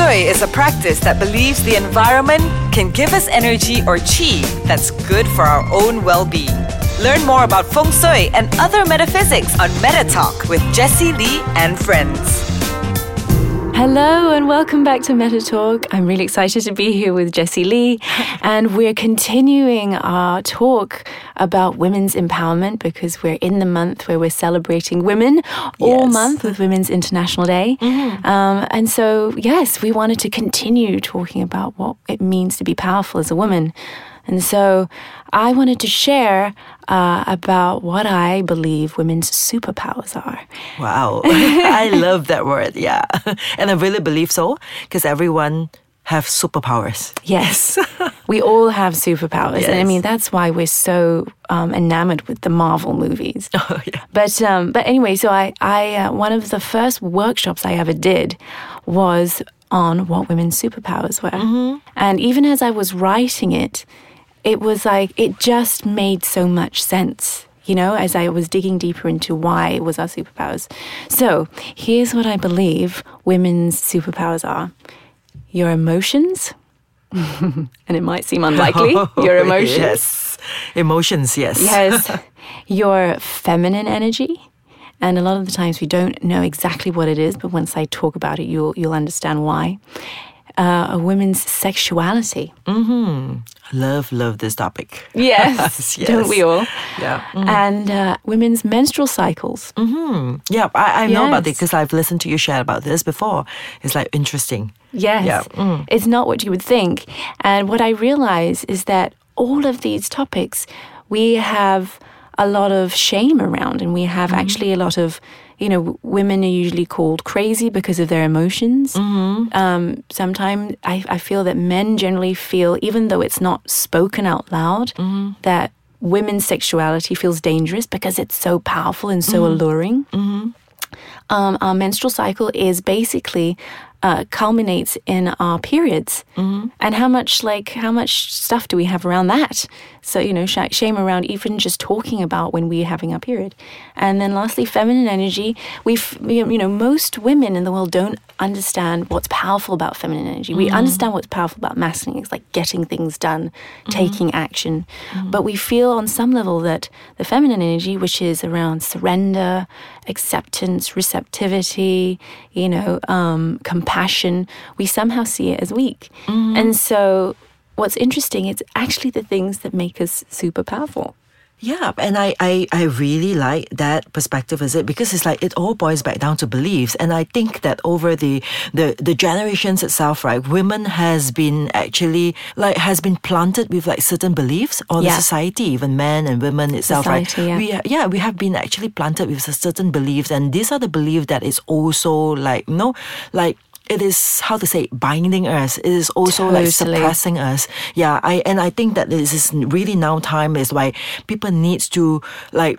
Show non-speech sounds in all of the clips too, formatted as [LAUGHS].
Shui is a practice that believes the environment can give us energy or chi that's good for our own well being. Learn more about feng shui and other metaphysics on Meta Talk with Jessie Lee and friends. Hello and welcome back to Meta Talk. I'm really excited to be here with Jessie Lee, [LAUGHS] and we're continuing our talk about women's empowerment because we're in the month where we're celebrating women all Yes. month with Women's International Day. [LAUGHS] Um, and so, yes, we wanted to continue talking about what it means to be powerful as a woman. And so, I wanted to share uh, about what I believe women's superpowers are. Wow. [LAUGHS] I love that word. Yeah. [LAUGHS] And I really believe so because everyone have superpowers. Yes, [LAUGHS] we all have superpowers, and I mean that's why we're so um, enamored with the Marvel movies. Oh, yeah. But um, but anyway, so I I uh, one of the first workshops I ever did was on what women's superpowers were, Mm-hmm. and even as I was writing it, it was like it just made so much sense. You know, as I was digging deeper into why it was our superpowers. So here's what I believe women's superpowers are: your emotions, [LAUGHS] and it might seem unlikely. [LAUGHS] Oh, your emotions. Yes. Emotions, yes. Yes. [LAUGHS] Your feminine energy. And a lot of the times we don't know exactly what it is, but once I talk about it, you'll you'll understand why. Uh, a woman's sexuality. I love, love this topic. Yes, [LAUGHS] Yes. don't we all? Yeah. And uh, women's menstrual cycles. Yeah, I, I know about it Yes. because I've listened to you share about this before. It's like interesting. Yes. Yeah. Mm. It's not what you would think. And what I realize is that all of these topics, we have a lot of shame around, and we have actually a lot of, you know, women are usually called crazy because of their emotions. Um, Sometimes I, I feel that men generally feel, even though it's not spoken out loud, that women's sexuality feels dangerous because it's so powerful and so alluring. Um, our menstrual cycle is basically uh, culminates in our periods, mm-hmm. and how much like how much stuff do we have around that? So you know, sh- shame around even just talking about when we're having our period, and then lastly, feminine energy. We, have you know, most women in the world don't understand what's powerful about feminine energy. We mm-hmm. understand what's powerful about masculine. It's like getting things done, mm-hmm. taking action, but we feel on some level that the feminine energy, which is around surrender, acceptance, receptivity, you know, um, compassion, we somehow see it as weak. And so, what's interesting, it's actually the things that make us super powerful. Yeah, and I, I, I really like that perspective, is it? Because it's like it all boils back down to beliefs. And I think that over the, the, the generations itself, right, women has been actually like has been planted with like certain beliefs or Yeah. the society, even men and women itself, Society, yeah. right? We yeah, we have been actually planted with certain beliefs, and these are the beliefs that is also like you know, like it is how to say binding us. It is also like Totally. suppressing us. Yeah, I and I think that this is really now time is why people needs to like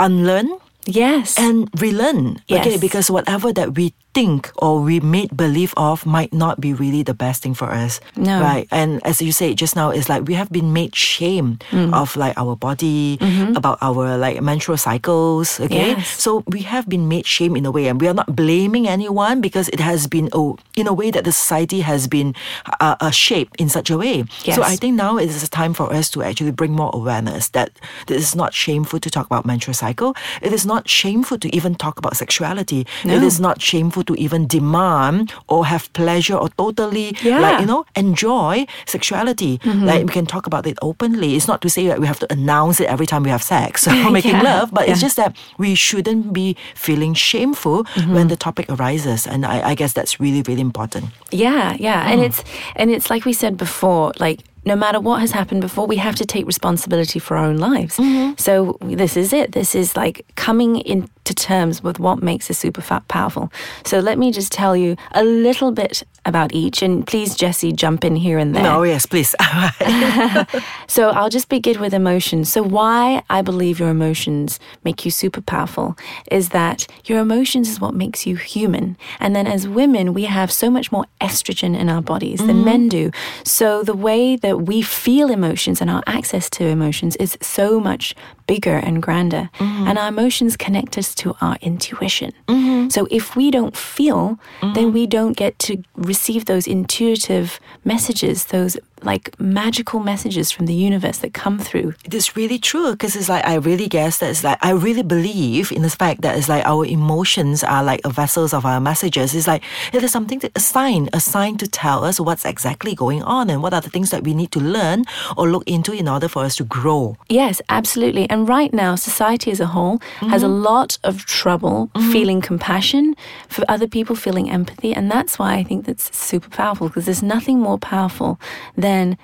unlearn Yes. and relearn. Okay, because whatever that we think or we made believe of might not be really the best thing for us. No. Right. And as you say just now, it's like we have been made shame Mm. of like our body, about our like menstrual cycles. Okay. Mm-hmm. Yes. So we have been made shame in a way, and we are not blaming anyone because it has been oh, in a way that the society has been uh, uh, shaped in such a way. So I think now it is a time for us to actually bring more awareness that it is not shameful to talk about menstrual cycle. It is not shameful to even talk about sexuality. It No. is not shameful to even demand or have pleasure or totally like Yeah. Mm-hmm. you know enjoy sexuality. Like we can talk about it openly. It's not to say that we have to announce it every time we have sex [LAUGHS] or [LAUGHS] making Yeah. love, but it's just that we shouldn't be feeling shameful Mm-hmm. when the topic arises. And I, I guess that's really, really important. Yeah, yeah, and it's and it's like we said before, like no matter what has happened before, we have to take responsibility for our own lives. Mm-hmm. So this is it. This is like coming into terms with what makes us super fa- powerful. So let me just tell you a little bit about each, and please, Jessie, jump in here and there. No, yes, please. [LAUGHS] [LAUGHS] So I'll just begin with emotions. So why I believe your emotions make you super powerful is that your emotions is what makes you human. And then as women, we have so much more estrogen in our bodies than men mm-hmm. do. So the way that we feel emotions and our access to emotions is so much bigger and grander. Mm-hmm. And our emotions connect us to our intuition. Mm-hmm. So if we don't feel, then we don't get to receive those intuitive messages, those like magical messages from the universe that come through. It is really true because it's like I really guess that it's like I really believe in the fact that it's like our emotions are like vessels of our messages. It's like it is something to, a sign, a sign to tell us what's exactly going on and what are the things that we need to learn or look into in order for us to grow. Yes, absolutely. And right now, society as a whole has a mm-hmm. lot of trouble mm-hmm. feeling compassion for other people, feeling empathy, and that's why I think that's super powerful because there's nothing more powerful than then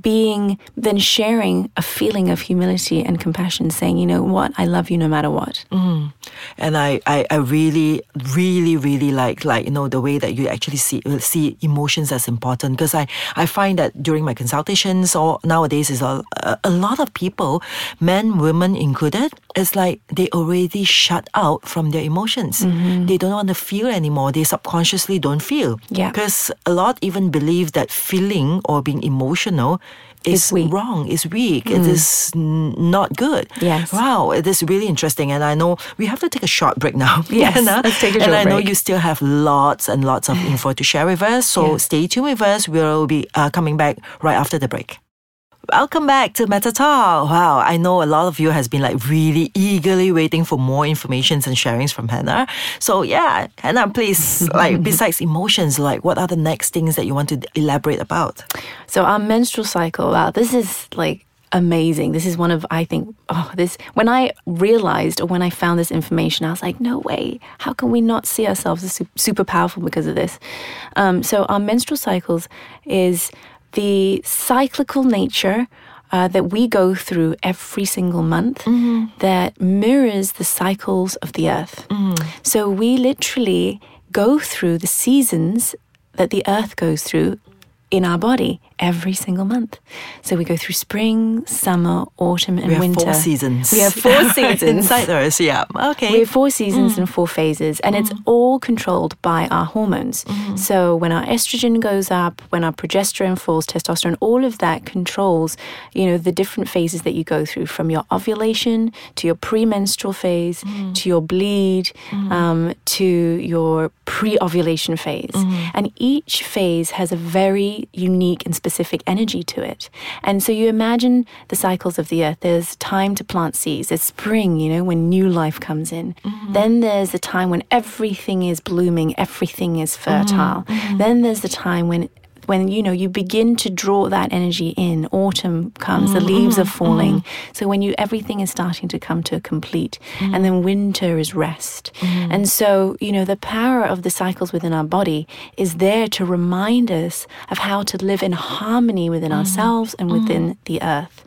being then sharing a feeling of humility and compassion saying you know what i love you no matter what mm. And I, I, I really, really, really like like you know the way that you actually see uh, see emotions as important because I, I find that during my consultations or nowadays is a, a, lot of people, men, women included, it's like they already shut out from their emotions. Mm-hmm. They don't want to feel anymore. They subconsciously don't feel. Yeah. Because a lot even believe that feeling or being emotional is Is wrong, is weak, it is n- not good. Yes. Wow, it is really interesting. And I know we have to take a short break now. [LAUGHS] Yes, Hannah. let's take a And short I know you still have lots and lots of [SIGHS] info to share with us. So Yes. stay tuned with us. We'll be uh, coming back right after the break. Welcome back to Meta Talk. Wow, I know a lot of you has been like really eagerly waiting for more informations and sharings from Hannah. So yeah, Hannah, please, [LAUGHS] like besides emotions, like what are the next things that you want to elaborate about? So our menstrual cycle, wow, this is like amazing. This is one of I think oh this when I realized or when I found this information, I was like, no way. How can we not see ourselves as super powerful because of this? Um, so our menstrual cycles is the cyclical nature. Uh, that we go through every single month that mirrors the cycles of the earth. So we literally go through the seasons that the earth goes through in our body every single month. So we go through spring, summer, autumn, and We have winter. four seasons. We have four [LAUGHS] seasons. Inside those, yeah. Okay. We have four seasons mm. and four phases, and it's mm. all controlled by our hormones. Mm-hmm. So when our estrogen goes up, when our progesterone falls, testosterone, all of that controls, you know, the different phases that you go through from your ovulation to your premenstrual phase mm. to your bleed mm-hmm. um, to your pre-ovulation phase. Mm-hmm. And each phase has a very unique and specific energy to it. And so you imagine the cycles of the earth. There's time to plant seeds. There's spring, you know, when new life comes in. Mm-hmm. Then there's the time when everything is blooming, everything is fertile. Mm-hmm. Mm-hmm. Then there's the time when when you know you begin to draw that energy in autumn comes the leaves mm-hmm. are falling. Mm-hmm. So when you everything is starting to come to a complete mm-hmm. and then winter is rest. And so you know the power of the cycles within our body is there to remind us of how to live in harmony within ourselves and within the earth.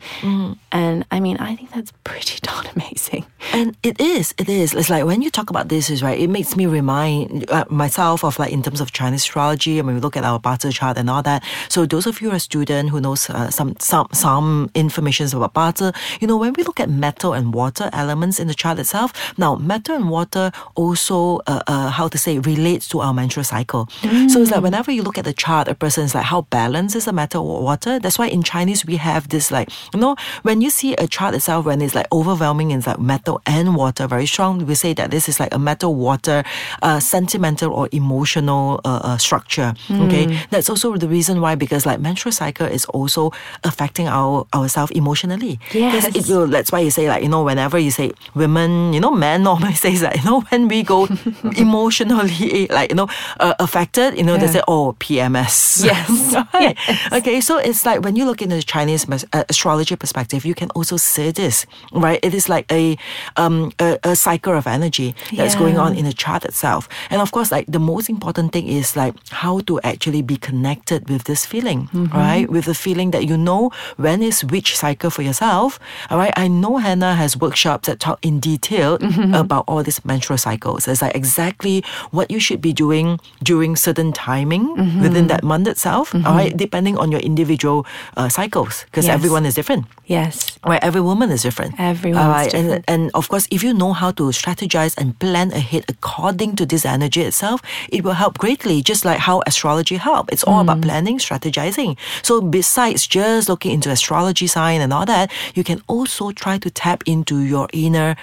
And i mean i think that's pretty [LAUGHS] darn amazing. And it is, it is. It's like when you talk about this, is right. It makes me remind uh, myself of like in terms of Chinese astrology, and when we look at our BaZi chart and all that. So those of you who are a student who knows uh, some some some information about BaZi, you know, when we look at metal and water elements in the chart itself, now metal and water also, uh, uh, how to say, relates to our menstrual cycle. So it's like whenever you look at the chart, a person is like, how balanced is the metal or water? That's why in Chinese we have this like, you know, when you see a chart itself when it's like overwhelming, it's like metal and water very strong. We say that this is like a metal water uh, sentimental or emotional uh, uh, structure. Okay, that's also the reason why because like menstrual cycle is also affecting our ourselves emotionally. Yes. it will. That's why you say like you know whenever you say women, you know men [LAUGHS] normally say that you know when we go [LAUGHS] emotionally like you know uh, affected, you know they say oh PMS. [LAUGHS] Yes. Right. Yes. Okay, so it's like when you look into the Chinese uh, astrology perspective, you can also see this, right? It is like a um a, a cycle of energy that's going on in the chart itself, and of course, like the most important thing is like how to actually be connected with this feeling, Mm-hmm. right? With the feeling that you know when is which cycle for yourself. All right, I know Hannah has workshops that talk in detail Mm-hmm. about all these menstrual cycles. It's like exactly what you should be doing during certain timing Mm-hmm. within that month itself. All right, depending on your individual uh, cycles, because Yes. everyone is different. Yes. Right, every woman is different. Everyone's All right, different. And, and of course, if you know how to strategize and plan ahead according to this energy itself, it will help greatly, just like how astrology help. It's all Mm. about planning, strategizing. So besides just looking into astrology sign and all that, you can also try to tap into your inner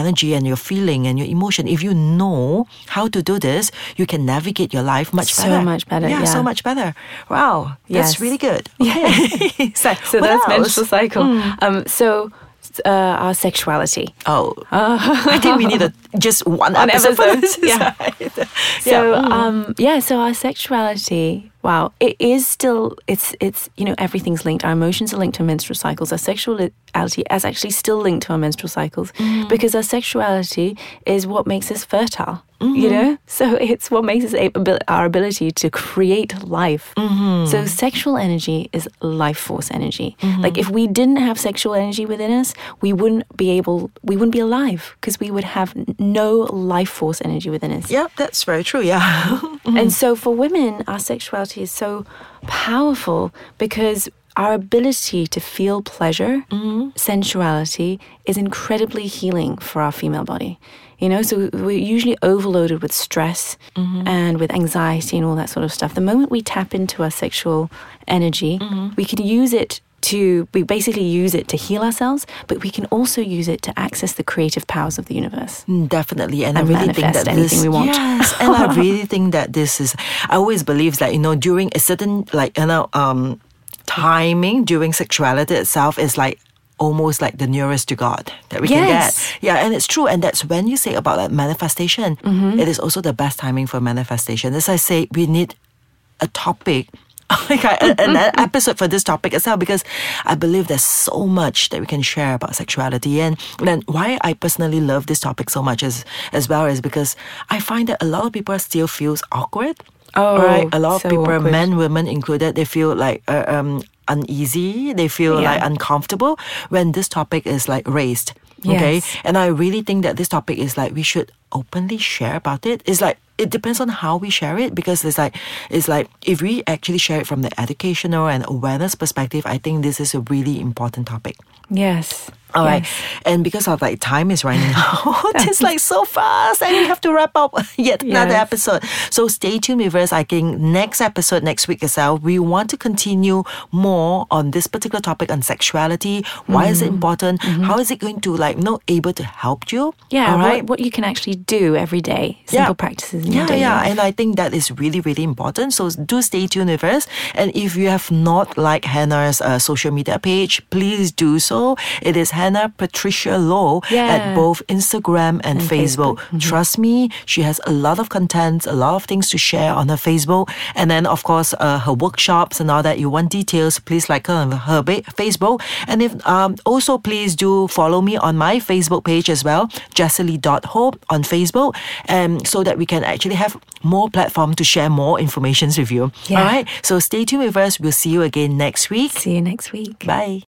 energy and your feeling and your emotion. If you know how to do this, you can navigate your life much So better. much better, Yeah, so much better. Wow, that's Yes. really good. [LAUGHS] Okay. So, so that's else? menstrual cycle. Um, so uh, our sexuality. Oh, I think we need a, [LAUGHS] just one, One episode, for episode, [LAUGHS] this. yeah. So Yeah. um, yeah, so our sexuality, wow, it is still it's it's you know everything's linked. Our emotions are linked to our menstrual cycles. Our sexuality is actually still linked to our menstrual cycles because our sexuality is what makes us fertile. You mm-hmm. know, so [LAUGHS] it's what makes us able, our ability to create life. Mm-hmm. So sexual energy is life force energy. Mm-hmm. Like if we didn't have sexual energy within us, we wouldn't be able, we wouldn't be alive because we would have no life force energy within us. yeah, that's very true. Yeah. [LAUGHS] And so for women, our sexuality is so powerful because our ability to feel pleasure, sensuality, is incredibly healing for our female body. You know, so we're usually overloaded with stress and with anxiety and all that sort of stuff. The moment we tap into our sexual energy, we can use it to, we basically use it to heal ourselves, but we can also use it to access the creative powers of the universe. Mm, Definitely, and, And I really think that anything this, we want. Yes, and I [LAUGHS] really think that this is. I always believe that you know during a certain like you know um timing during sexuality itself is like almost like the nearest to God that we can get. Yeah, and it's true, and that's when you say about like manifestation. Mm-hmm. it is also the best timing for manifestation. As I say, we need a topic. [LAUGHS] Like a- an [LAUGHS] episode for this topic as well because I believe there's so much that we can share about sexuality and then why I personally love this topic so much as as well is because I find that a lot of people still feels awkward. Oh, right. A lot of people, awkward. men, women included, they feel like uh, um uneasy. They feel Yeah. like uncomfortable when this topic is like raised. Okay, Yes. and I really think that this topic is like we should openly share about it. It's like it depends on how we share it because it's like it's like if we actually share it from the educational and awareness perspective, I think this is a really important topic. Yes. All right, yes. and because of like time is running [LAUGHS] out, it's like so fast, and we have to wrap up [LAUGHS] yet another Yes. episode. So stay tuned with us. I think next episode next week as well, we want to continue more on this particular topic on sexuality. Why is it Mm-hmm. important? How is it going to like you know able to help you? Yeah, all right. what, what you can actually do every day. Simple practices in your Yeah, daily yeah, and I think that is really, really important. So do stay tuned with us. And if you have not liked Hannah's uh, social media page, please do so. It is Hannah Patricia Low at both Instagram and, And Facebook. Facebook. Mm-hmm. Trust me, she has a lot of content, a lot of things to share on her Facebook. And then, of course, uh, her workshops and all that. You want details, please like her on her ba- Facebook. And if um, also please do follow me on my Facebook page as well, jessely.hope on Facebook, um, so that we can actually have more platform to share more information with you. Yeah. All right. So stay tuned with us. We'll see you again next week. See you next week. Bye.